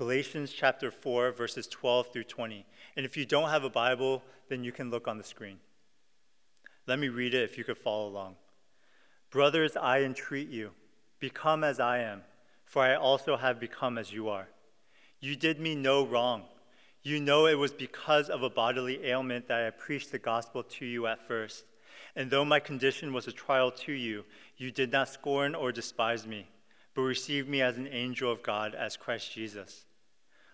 Galatians chapter 4, verses 12 through 20. And if you don't have a Bible, then you can look on the screen. Let me read it if you could follow along. Brothers, I entreat you, become as I am, for I also have become as you are. You did me no wrong. You know it was because of a bodily ailment that I preached the gospel to you at first. And though my condition was a trial to you, you did not scorn or despise me, but received me as an angel of God, as Christ Jesus.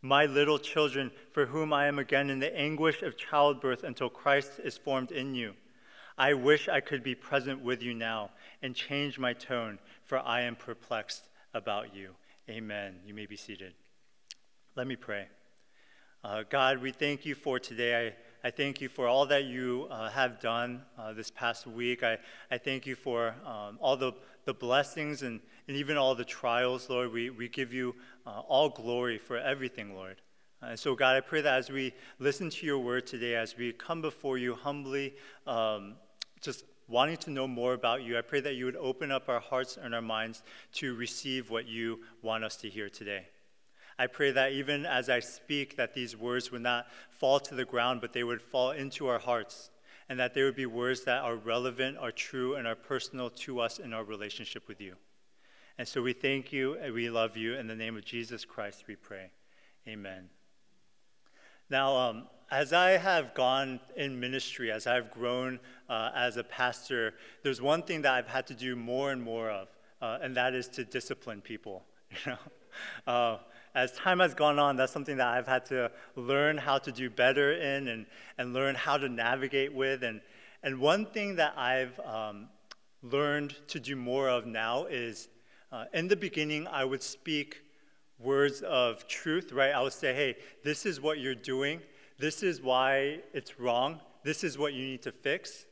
My little children, for whom I am again in the anguish of childbirth until Christ is formed in you. I wish I could be present with you now and change my tone, for I am perplexed about you. Amen. You may be seated. Let me pray. Uh, God, we thank you for today. I, I thank you for all that you uh, have done uh, this past week. I, I thank you for um, all the, the blessings and, and even all the trials, Lord. We, we give you uh, all glory for everything, Lord. And so, God, I pray that as we listen to your word today, as we come before you humbly, um, just wanting to know more about you, I pray that you would open up our hearts and our minds to receive what you want us to hear today. I pray that even as I speak, that these words would not fall to the ground, but they would fall into our hearts, and that they would be words that are relevant, are true, and are personal to us in our relationship with you. And so we thank you and we love you. In the name of Jesus Christ, we pray. Amen. Now, um, as I have gone in ministry, as I've grown uh, as a pastor, there's one thing that I've had to do more and more of, uh, and that is to discipline people. You know, uh, as time has gone on, that's something that I've had to learn how to do better in, and and learn how to navigate with. And and one thing that I've um, learned to do more of now is, uh, in the beginning, I would speak words of truth, right? I would say, hey, this is what you're doing. This is why it's wrong. This is what you need to fix.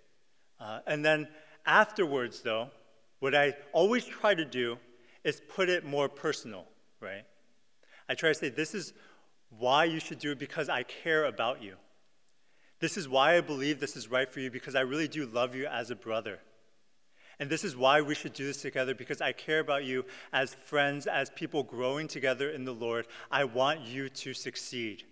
Uh, and then afterwards, though, what I always try to do is put it more personal, right? I try to say, this is why you should do it because I care about you. This is why I believe this is right for you because I really do love you as a brother. And this is why we should do this together because I care about you as friends, as people growing together in the Lord. I want you to succeed.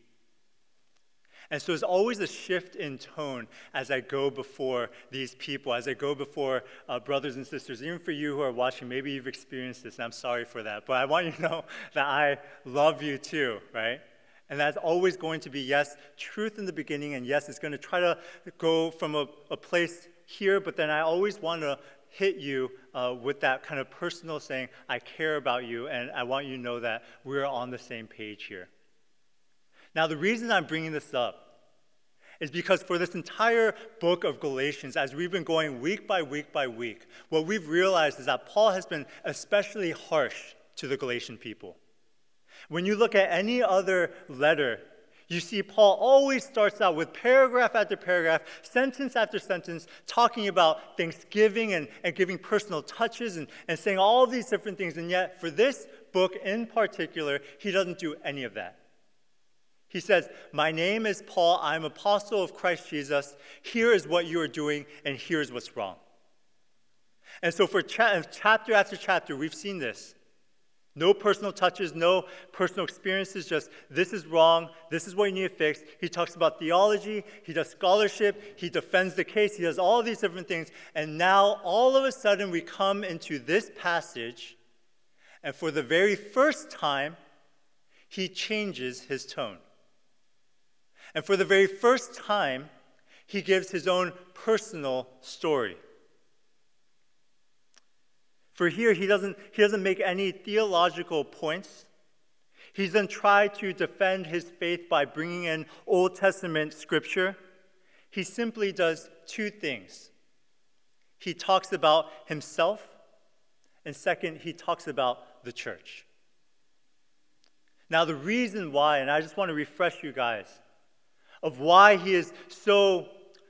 And so there's always a shift in tone as I go before these people, as I go before uh, brothers and sisters. Even for you who are watching, maybe you've experienced this, and I'm sorry for that. But I want you to know that I love you too, right? And that's always going to be, yes, truth in the beginning, and yes, it's going to try to go from a, a place here, but then I always want to hit you uh, with that kind of personal saying, I care about you, and I want you to know that we're on the same page here. Now, the reason I'm bringing this up is because for this entire book of Galatians, as we've been going week by week by week, what we've realized is that Paul has been especially harsh to the Galatian people. When you look at any other letter you see, Paul always starts out with paragraph after paragraph, sentence after sentence, talking about thanksgiving and, and giving personal touches and, and saying all these different things. And yet, for this book in particular, he doesn't do any of that. He says, My name is Paul. I'm apostle of Christ Jesus. Here is what you are doing, and here's what's wrong. And so, for cha- chapter after chapter, we've seen this. No personal touches, no personal experiences, just this is wrong, this is what you need to fix. He talks about theology, he does scholarship, he defends the case, he does all these different things. And now, all of a sudden, we come into this passage, and for the very first time, he changes his tone. And for the very first time, he gives his own personal story. For here, he doesn't, he doesn't make any theological points. He doesn't try to defend his faith by bringing in Old Testament scripture. He simply does two things. He talks about himself, and second, he talks about the church. Now, the reason why, and I just want to refresh you guys, of why he is so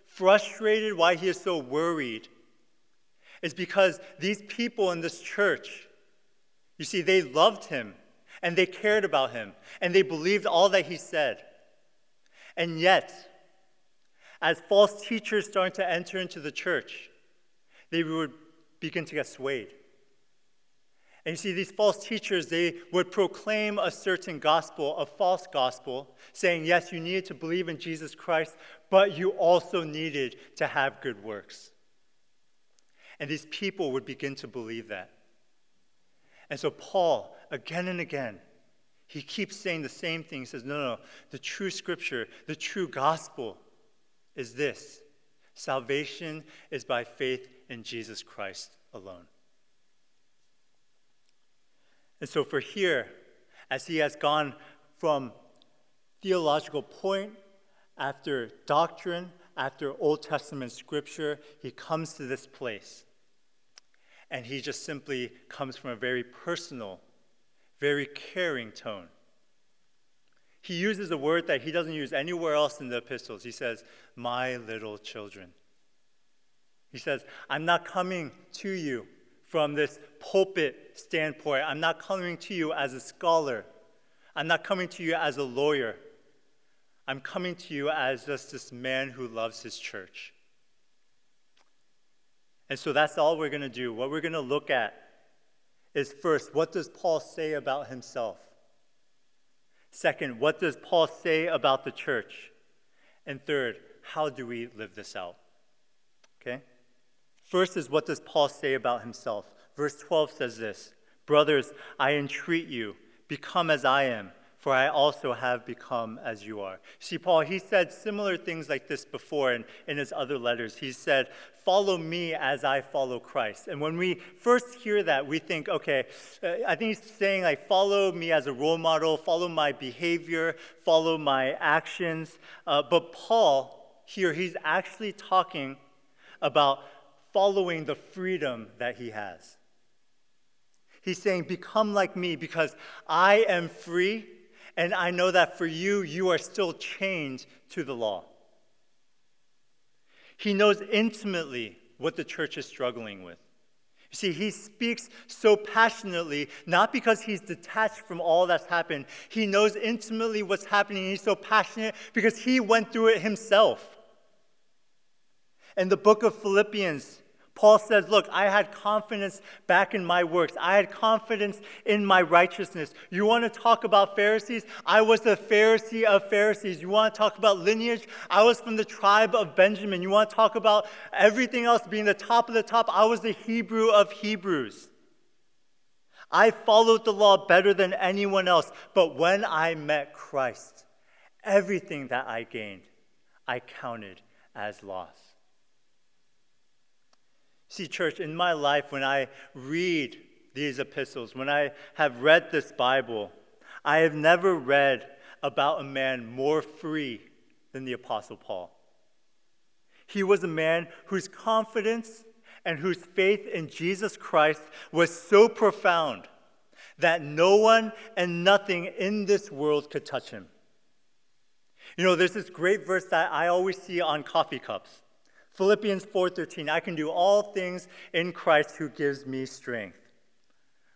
frustrated, why he is so worried, is because these people in this church, you see, they loved him and they cared about him and they believed all that he said. And yet, as false teachers started to enter into the church, they would begin to get swayed. And you see, these false teachers, they would proclaim a certain gospel, a false gospel, saying, yes, you needed to believe in Jesus Christ, but you also needed to have good works. And these people would begin to believe that. And so, Paul, again and again, he keeps saying the same thing. He says, no, no, the true scripture, the true gospel is this salvation is by faith in Jesus Christ alone. And so, for here, as he has gone from theological point after doctrine, after Old Testament scripture, he comes to this place. And he just simply comes from a very personal, very caring tone. He uses a word that he doesn't use anywhere else in the epistles. He says, My little children. He says, I'm not coming to you from this pulpit standpoint. I'm not coming to you as a scholar. I'm not coming to you as a lawyer. I'm coming to you as just this man who loves his church. And so that's all we're going to do. What we're going to look at is first, what does Paul say about himself? Second, what does Paul say about the church? And third, how do we live this out? Okay? First is what does Paul say about himself? Verse 12 says this Brothers, I entreat you, become as I am, for I also have become as you are. See, Paul, he said similar things like this before in, in his other letters. He said, Follow me as I follow Christ. And when we first hear that, we think, okay, uh, I think he's saying, like, follow me as a role model, follow my behavior, follow my actions. Uh, but Paul, here, he's actually talking about following the freedom that he has. He's saying, Become like me because I am free, and I know that for you, you are still chained to the law. He knows intimately what the church is struggling with. You see, he speaks so passionately, not because he's detached from all that's happened. He knows intimately what's happening. He's so passionate because he went through it himself. In the book of Philippians, Paul says, Look, I had confidence back in my works. I had confidence in my righteousness. You want to talk about Pharisees? I was the Pharisee of Pharisees. You want to talk about lineage? I was from the tribe of Benjamin. You want to talk about everything else being the top of the top? I was the Hebrew of Hebrews. I followed the law better than anyone else. But when I met Christ, everything that I gained, I counted as loss. See, church, in my life, when I read these epistles, when I have read this Bible, I have never read about a man more free than the Apostle Paul. He was a man whose confidence and whose faith in Jesus Christ was so profound that no one and nothing in this world could touch him. You know, there's this great verse that I always see on coffee cups. Philippians 4:13, I can do all things in Christ who gives me strength.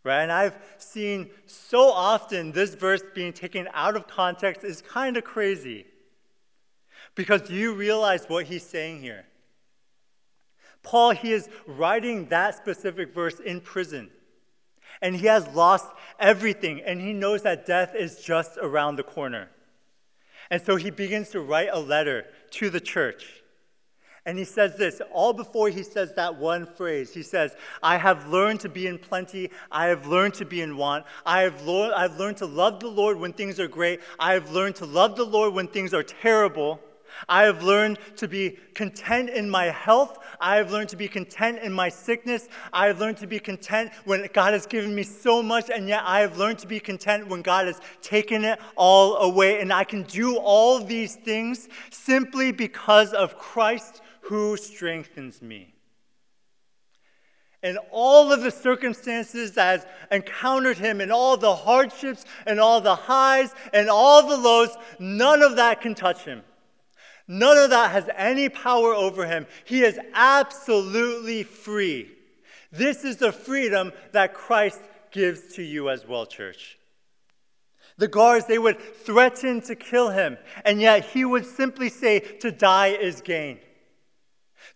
Right? And I've seen so often this verse being taken out of context is kind of crazy. Because do you realize what he's saying here? Paul, he is writing that specific verse in prison. And he has lost everything, and he knows that death is just around the corner. And so he begins to write a letter to the church. And he says this all before he says that one phrase. He says, I have learned to be in plenty. I have learned to be in want. I have, lo- I've learned to love the Lord when things are great. I have learned to love the Lord when things are terrible. I have learned to be content in my health. I have learned to be content in my sickness. I have learned to be content when God has given me so much, and yet I have learned to be content when God has taken it all away. And I can do all these things simply because of Christ who strengthens me. And all of the circumstances that has encountered him, in all the hardships, and all the highs, and all the lows, none of that can touch him. None of that has any power over him. He is absolutely free. This is the freedom that Christ gives to you as well, church. The guards, they would threaten to kill him, and yet he would simply say, To die is gain.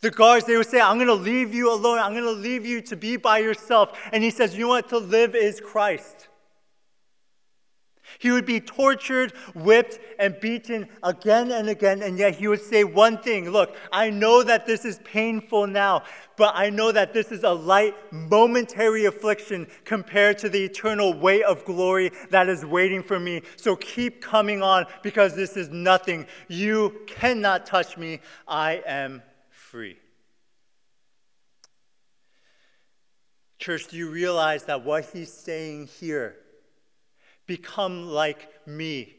The guards, they would say, I'm going to leave you alone. I'm going to leave you to be by yourself. And he says, You what? To live is Christ. He would be tortured, whipped, and beaten again and again, and yet he would say one thing Look, I know that this is painful now, but I know that this is a light, momentary affliction compared to the eternal weight of glory that is waiting for me. So keep coming on because this is nothing. You cannot touch me. I am free. Church, do you realize that what he's saying here? become like me.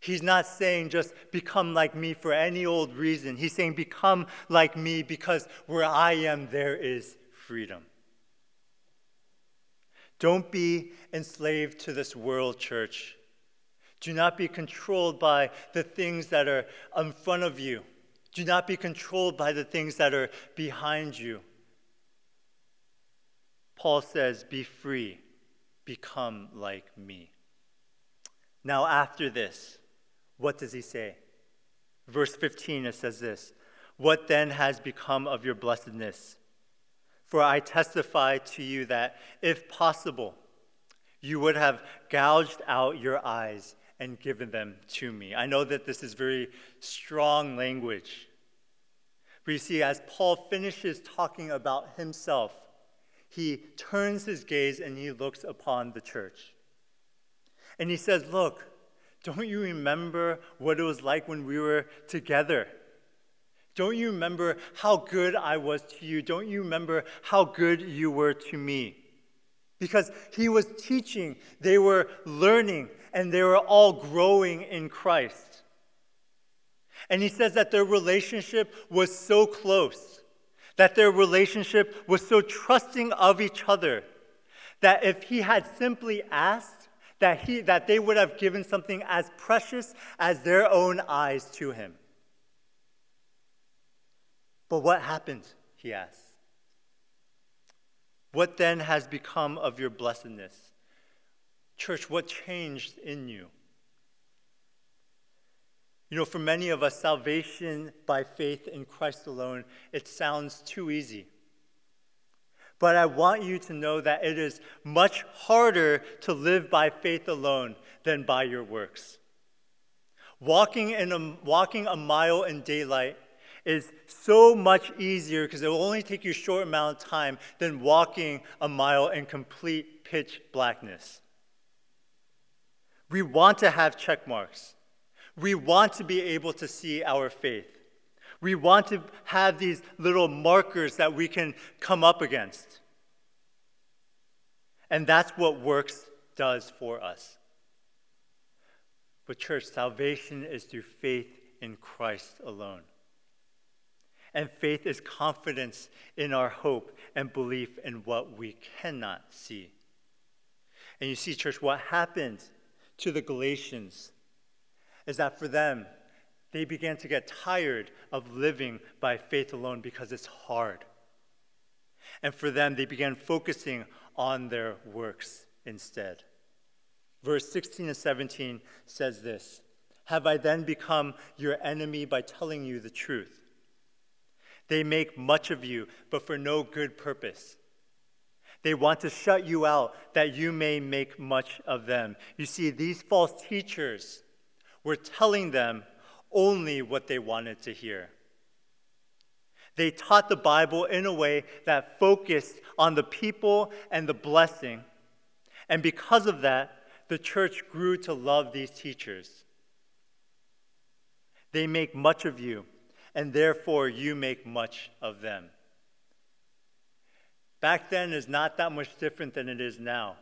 He's not saying just become like me for any old reason. He's saying become like me because where I am, there is freedom. Don't be enslaved to this world, church. Do not be controlled by the things that are in front of you. Do not be controlled by the things that are behind you. Paul says, Be free, become like me. Now, after this, what does he say? Verse 15, it says this What then has become of your blessedness? For I testify to you that, if possible, you would have gouged out your eyes and given them to me. I know that this is very strong language. You see, as Paul finishes talking about himself, he turns his gaze and he looks upon the church. And he says, Look, don't you remember what it was like when we were together? Don't you remember how good I was to you? Don't you remember how good you were to me? Because he was teaching, they were learning, and they were all growing in Christ. And he says that their relationship was so close, that their relationship was so trusting of each other, that if he had simply asked, that, he, that they would have given something as precious as their own eyes to him. But what happened? He asks. What then has become of your blessedness? Church, what changed in you? You know, for many of us, salvation by faith in Christ alone, it sounds too easy. But I want you to know that it is much harder to live by faith alone than by your works. Walking, in a, walking a mile in daylight is so much easier because it will only take you a short amount of time than walking a mile in complete pitch blackness. We want to have check marks. We want to be able to see our faith. We want to have these little markers that we can come up against. And that's what works does for us. But, church, salvation is through faith in Christ alone. And faith is confidence in our hope and belief in what we cannot see. And you see, church, what happened to the Galatians is that for them, they began to get tired of living by faith alone because it's hard. And for them, they began focusing on their works instead. Verse 16 and 17 says this Have I then become your enemy by telling you the truth? They make much of you, but for no good purpose. They want to shut you out that you may make much of them. You see, these false teachers were telling them only what they wanted to hear. They taught the Bible in a way that focused on the people and the blessing. And because of that, the church grew to love these teachers. They make much of you, and therefore you make much of them. Back then is not that much different than it is now.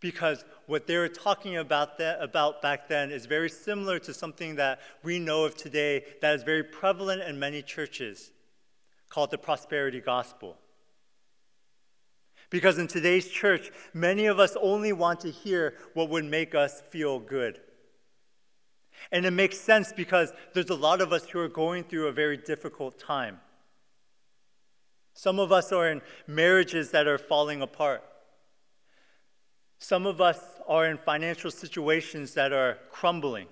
Because what they were talking about, that, about back then is very similar to something that we know of today that is very prevalent in many churches called the prosperity gospel. Because in today's church, many of us only want to hear what would make us feel good. And it makes sense because there's a lot of us who are going through a very difficult time. Some of us are in marriages that are falling apart. Some of us are in financial situations that are crumbling.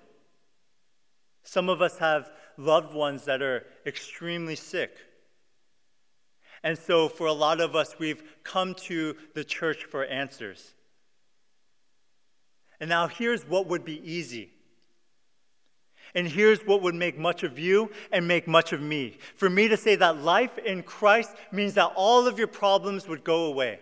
Some of us have loved ones that are extremely sick. And so, for a lot of us, we've come to the church for answers. And now, here's what would be easy. And here's what would make much of you and make much of me. For me to say that life in Christ means that all of your problems would go away.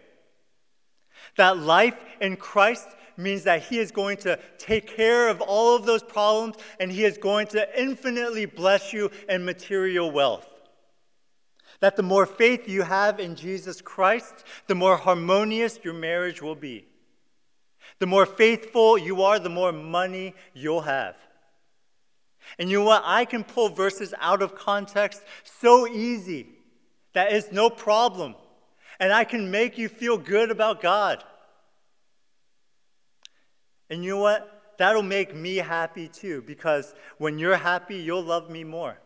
That life in Christ means that He is going to take care of all of those problems and He is going to infinitely bless you in material wealth. That the more faith you have in Jesus Christ, the more harmonious your marriage will be. The more faithful you are, the more money you'll have. And you know what? I can pull verses out of context so easy that it's no problem. And I can make you feel good about God. And you know what? That'll make me happy too, because when you're happy, you'll love me more.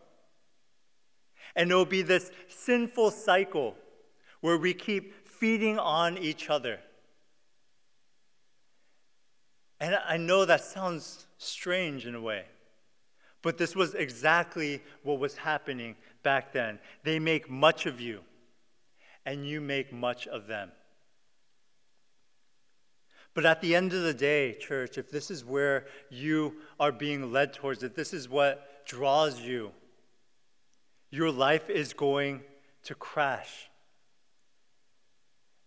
And it'll be this sinful cycle where we keep feeding on each other. And I know that sounds strange in a way, but this was exactly what was happening back then. They make much of you, and you make much of them. But at the end of the day, church, if this is where you are being led towards, if this is what draws you, your life is going to crash.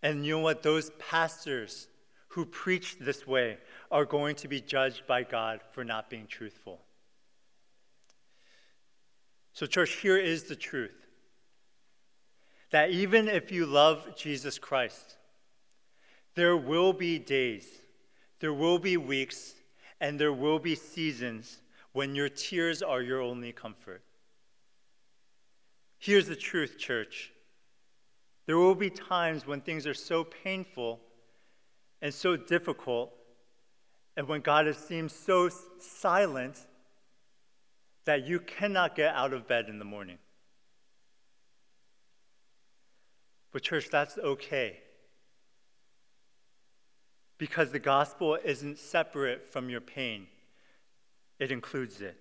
And you know what? Those pastors who preach this way are going to be judged by God for not being truthful. So, church, here is the truth that even if you love Jesus Christ, there will be days, there will be weeks, and there will be seasons when your tears are your only comfort. Here's the truth, church. There will be times when things are so painful and so difficult and when God has seemed so silent that you cannot get out of bed in the morning. But, church, that's okay. Because the gospel isn't separate from your pain, it includes it.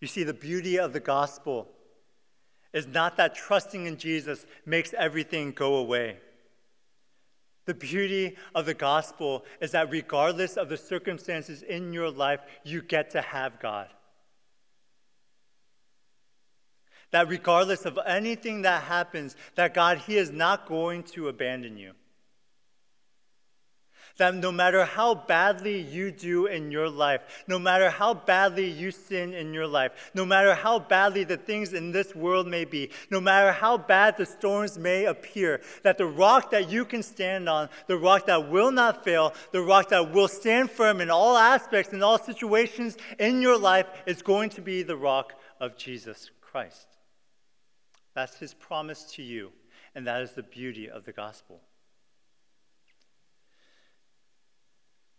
You see, the beauty of the gospel is not that trusting in Jesus makes everything go away. The beauty of the gospel is that regardless of the circumstances in your life, you get to have God. That regardless of anything that happens, that God, He is not going to abandon you. That no matter how badly you do in your life, no matter how badly you sin in your life, no matter how badly the things in this world may be, no matter how bad the storms may appear, that the rock that you can stand on, the rock that will not fail, the rock that will stand firm in all aspects, in all situations in your life, is going to be the rock of Jesus Christ. That's his promise to you, and that is the beauty of the gospel.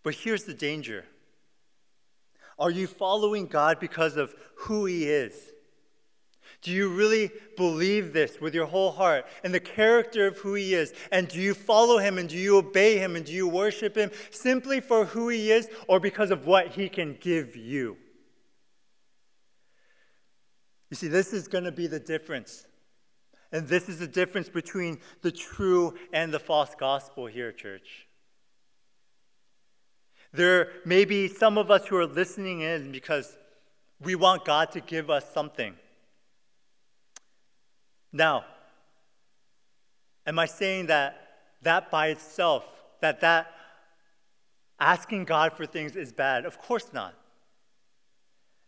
But here's the danger Are you following God because of who He is? Do you really believe this with your whole heart and the character of who He is? And do you follow Him and do you obey Him and do you worship Him simply for who He is or because of what He can give you? You see, this is going to be the difference. And this is the difference between the true and the false gospel here, church. There may be some of us who are listening in because we want God to give us something. Now, am I saying that that by itself, that that asking God for things is bad? Of course not.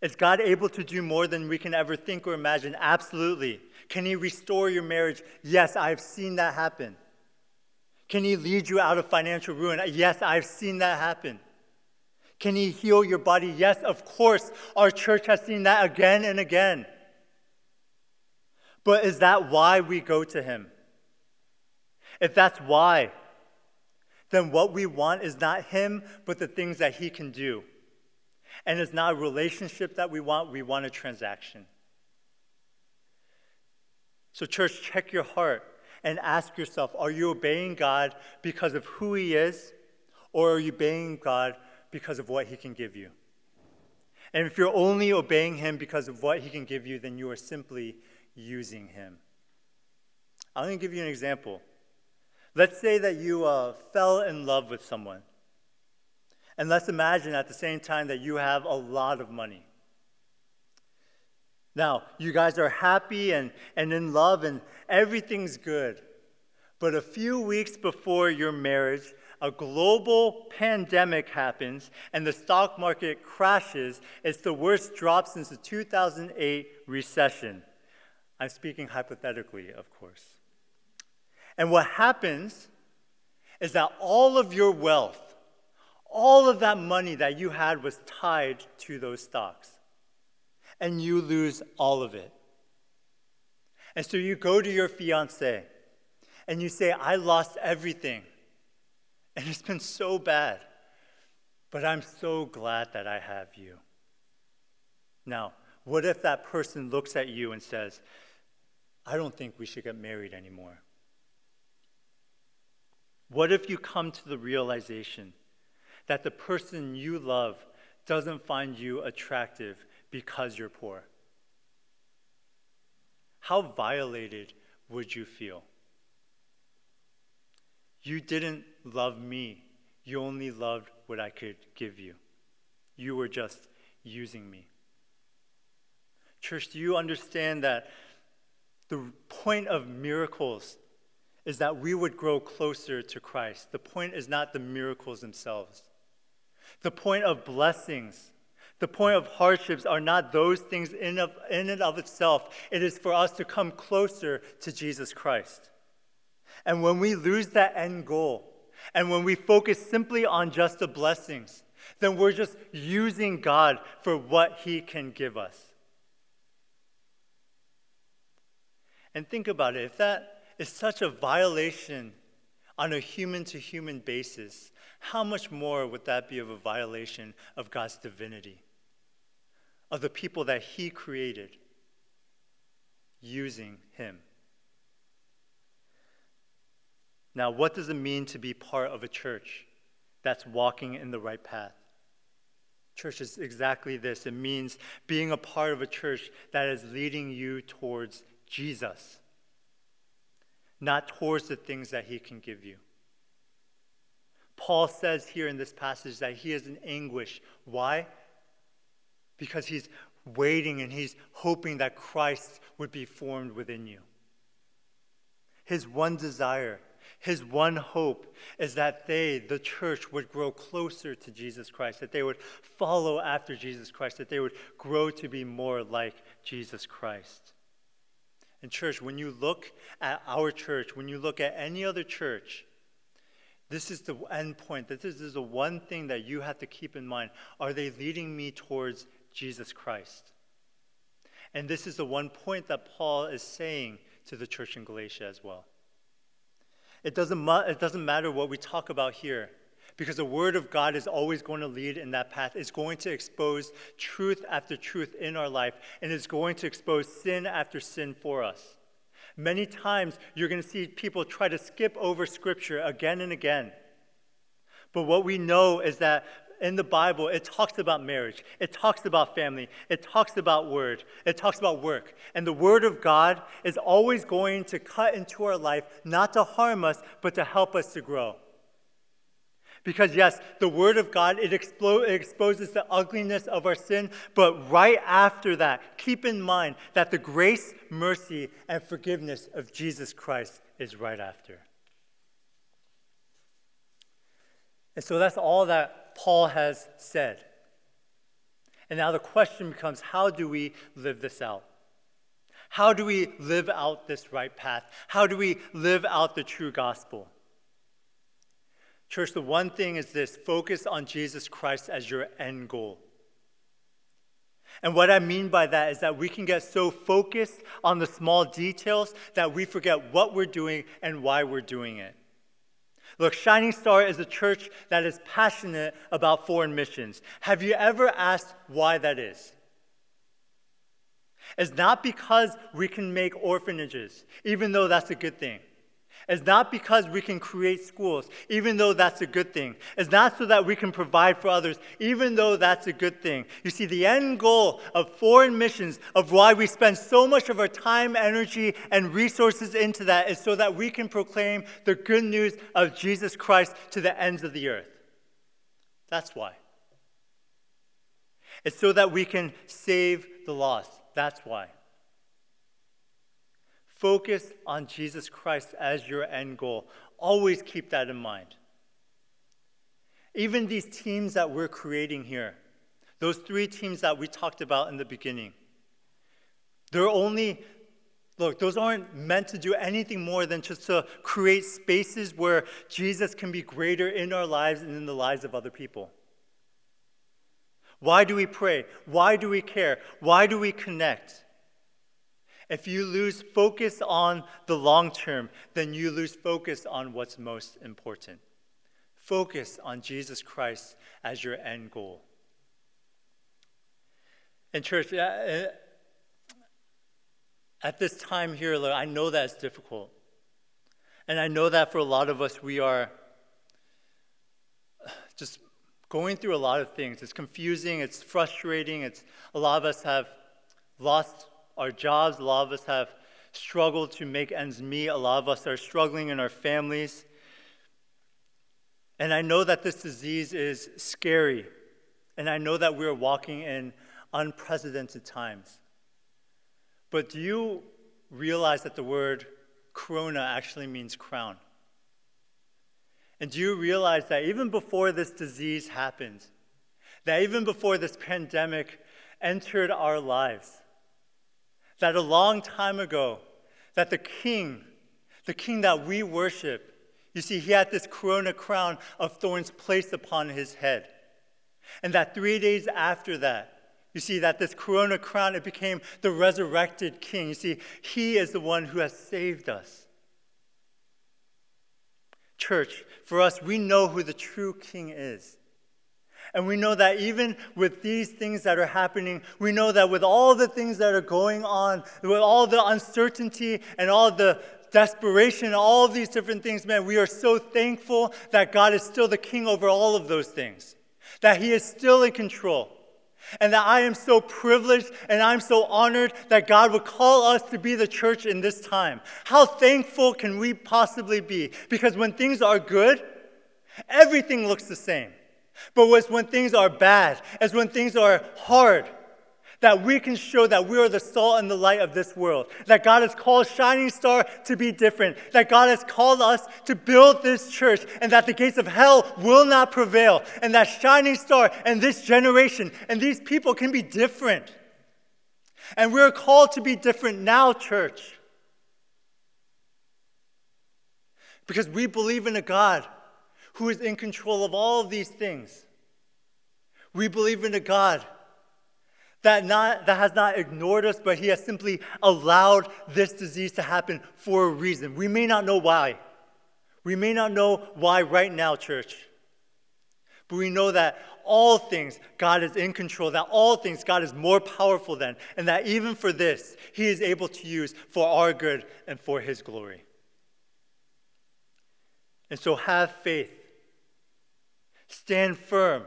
Is God able to do more than we can ever think or imagine? Absolutely. Can He restore your marriage? Yes, I've seen that happen. Can He lead you out of financial ruin? Yes, I've seen that happen. Can He heal your body? Yes, of course. Our church has seen that again and again. But is that why we go to Him? If that's why, then what we want is not Him, but the things that He can do. And it's not a relationship that we want, we want a transaction. So, church, check your heart and ask yourself are you obeying God because of who He is, or are you obeying God because of what He can give you? And if you're only obeying Him because of what He can give you, then you are simply using Him. I'm going to give you an example. Let's say that you uh, fell in love with someone. And let's imagine at the same time that you have a lot of money. Now, you guys are happy and, and in love, and everything's good. But a few weeks before your marriage, a global pandemic happens and the stock market crashes. It's the worst drop since the 2008 recession. I'm speaking hypothetically, of course. And what happens is that all of your wealth, all of that money that you had was tied to those stocks. And you lose all of it. And so you go to your fiance and you say, I lost everything. And it's been so bad. But I'm so glad that I have you. Now, what if that person looks at you and says, I don't think we should get married anymore? What if you come to the realization that the person you love doesn't find you attractive because you're poor? How violated would you feel? You didn't love me, you only loved what I could give you. You were just using me. Church, do you understand that the point of miracles is that we would grow closer to Christ? The point is not the miracles themselves. The point of blessings, the point of hardships are not those things in, of, in and of itself. It is for us to come closer to Jesus Christ. And when we lose that end goal, and when we focus simply on just the blessings, then we're just using God for what He can give us. And think about it if that is such a violation on a human to human basis, how much more would that be of a violation of God's divinity, of the people that He created using Him? Now, what does it mean to be part of a church that's walking in the right path? Church is exactly this it means being a part of a church that is leading you towards Jesus, not towards the things that He can give you. Paul says here in this passage that he is in anguish. Why? Because he's waiting and he's hoping that Christ would be formed within you. His one desire, his one hope is that they, the church, would grow closer to Jesus Christ, that they would follow after Jesus Christ, that they would grow to be more like Jesus Christ. And, church, when you look at our church, when you look at any other church, this is the end point. This is the one thing that you have to keep in mind. Are they leading me towards Jesus Christ? And this is the one point that Paul is saying to the church in Galatia as well. It doesn't, it doesn't matter what we talk about here because the Word of God is always going to lead in that path. It's going to expose truth after truth in our life, and it's going to expose sin after sin for us. Many times you're going to see people try to skip over scripture again and again. But what we know is that in the Bible, it talks about marriage, it talks about family, it talks about word, it talks about work. And the word of God is always going to cut into our life, not to harm us, but to help us to grow. Because, yes, the Word of God, it, explo- it, exposes the ugliness of our sin, but right after that, keep in mind that the grace, mercy, and forgiveness of Jesus Christ is right after. And so that's all that Paul has said. And now the question becomes how do we live this out? How do we live out this right path? How do we live out the true gospel? Church, the one thing is this focus on Jesus Christ as your end goal. And what I mean by that is that we can get so focused on the small details that we forget what we're doing and why we're doing it. Look, Shining Star is a church that is passionate about foreign missions. Have you ever asked why that is? It's not because we can make orphanages, even though that's a good thing. It's not because we can create schools, even though that's a good thing. It's not so that we can provide for others, even though that's a good thing. You see, the end goal of foreign missions, of why we spend so much of our time, energy, and resources into that, is so that we can proclaim the good news of Jesus Christ to the ends of the earth. That's why. It's so that we can save the lost. That's why. Focus on Jesus Christ as your end goal. Always keep that in mind. Even these teams that we're creating here, those three teams that we talked about in the beginning, they're only, look, those aren't meant to do anything more than just to create spaces where Jesus can be greater in our lives and in the lives of other people. Why do we pray? Why do we care? Why do we connect? If you lose focus on the long term, then you lose focus on what's most important. Focus on Jesus Christ as your end goal. And, church, uh, at this time here, I know that's difficult. And I know that for a lot of us, we are just going through a lot of things. It's confusing, it's frustrating, it's a lot of us have lost our jobs. A lot of us have struggled to make ends meet. A lot of us are struggling in our families. And I know that this disease is scary. And I know that we're walking in unprecedented times. But do you realize that the word corona actually means crown? And do you realize that even before this disease happened, that even before this pandemic entered our lives, that a long time ago, that the king, the king that we worship, you see, he had this corona crown of thorns placed upon his head. And that three days after that, you see, that this corona crown, it became the resurrected king. You see, he is the one who has saved us. Church, for us, we know who the true king is. And we know that even with these things that are happening, we know that with all the things that are going on, with all the uncertainty and all the desperation, all these different things, man, we are so thankful that God is still the king over all of those things, that He is still in control. And that I am so privileged and I'm so honored that God would call us to be the church in this time. How thankful can we possibly be? Because when things are good, everything looks the same. But it's when things are bad, it's when things are hard, that we can show that we are the salt and the light of this world. That God has called Shining Star to be different. That God has called us to build this church, and that the gates of hell will not prevail. And that Shining Star and this generation and these people can be different. And we're called to be different now, church. Because we believe in a God who is in control of all of these things. We believe in a God that, not, that has not ignored us, but He has simply allowed this disease to happen for a reason. We may not know why. We may not know why right now, church. But we know that all things God is in control, that all things God is more powerful than, and that even for this, He is able to use for our good and for His glory. And so have faith Stand firm.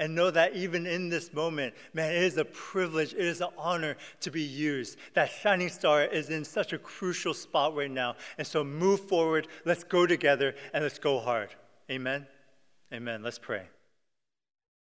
And know that even in this moment, man, it is a privilege, it is an honor to be used. That shining star is in such a crucial spot right now. And so move forward, let's go together, and let's go hard. Amen. Amen. Let's pray.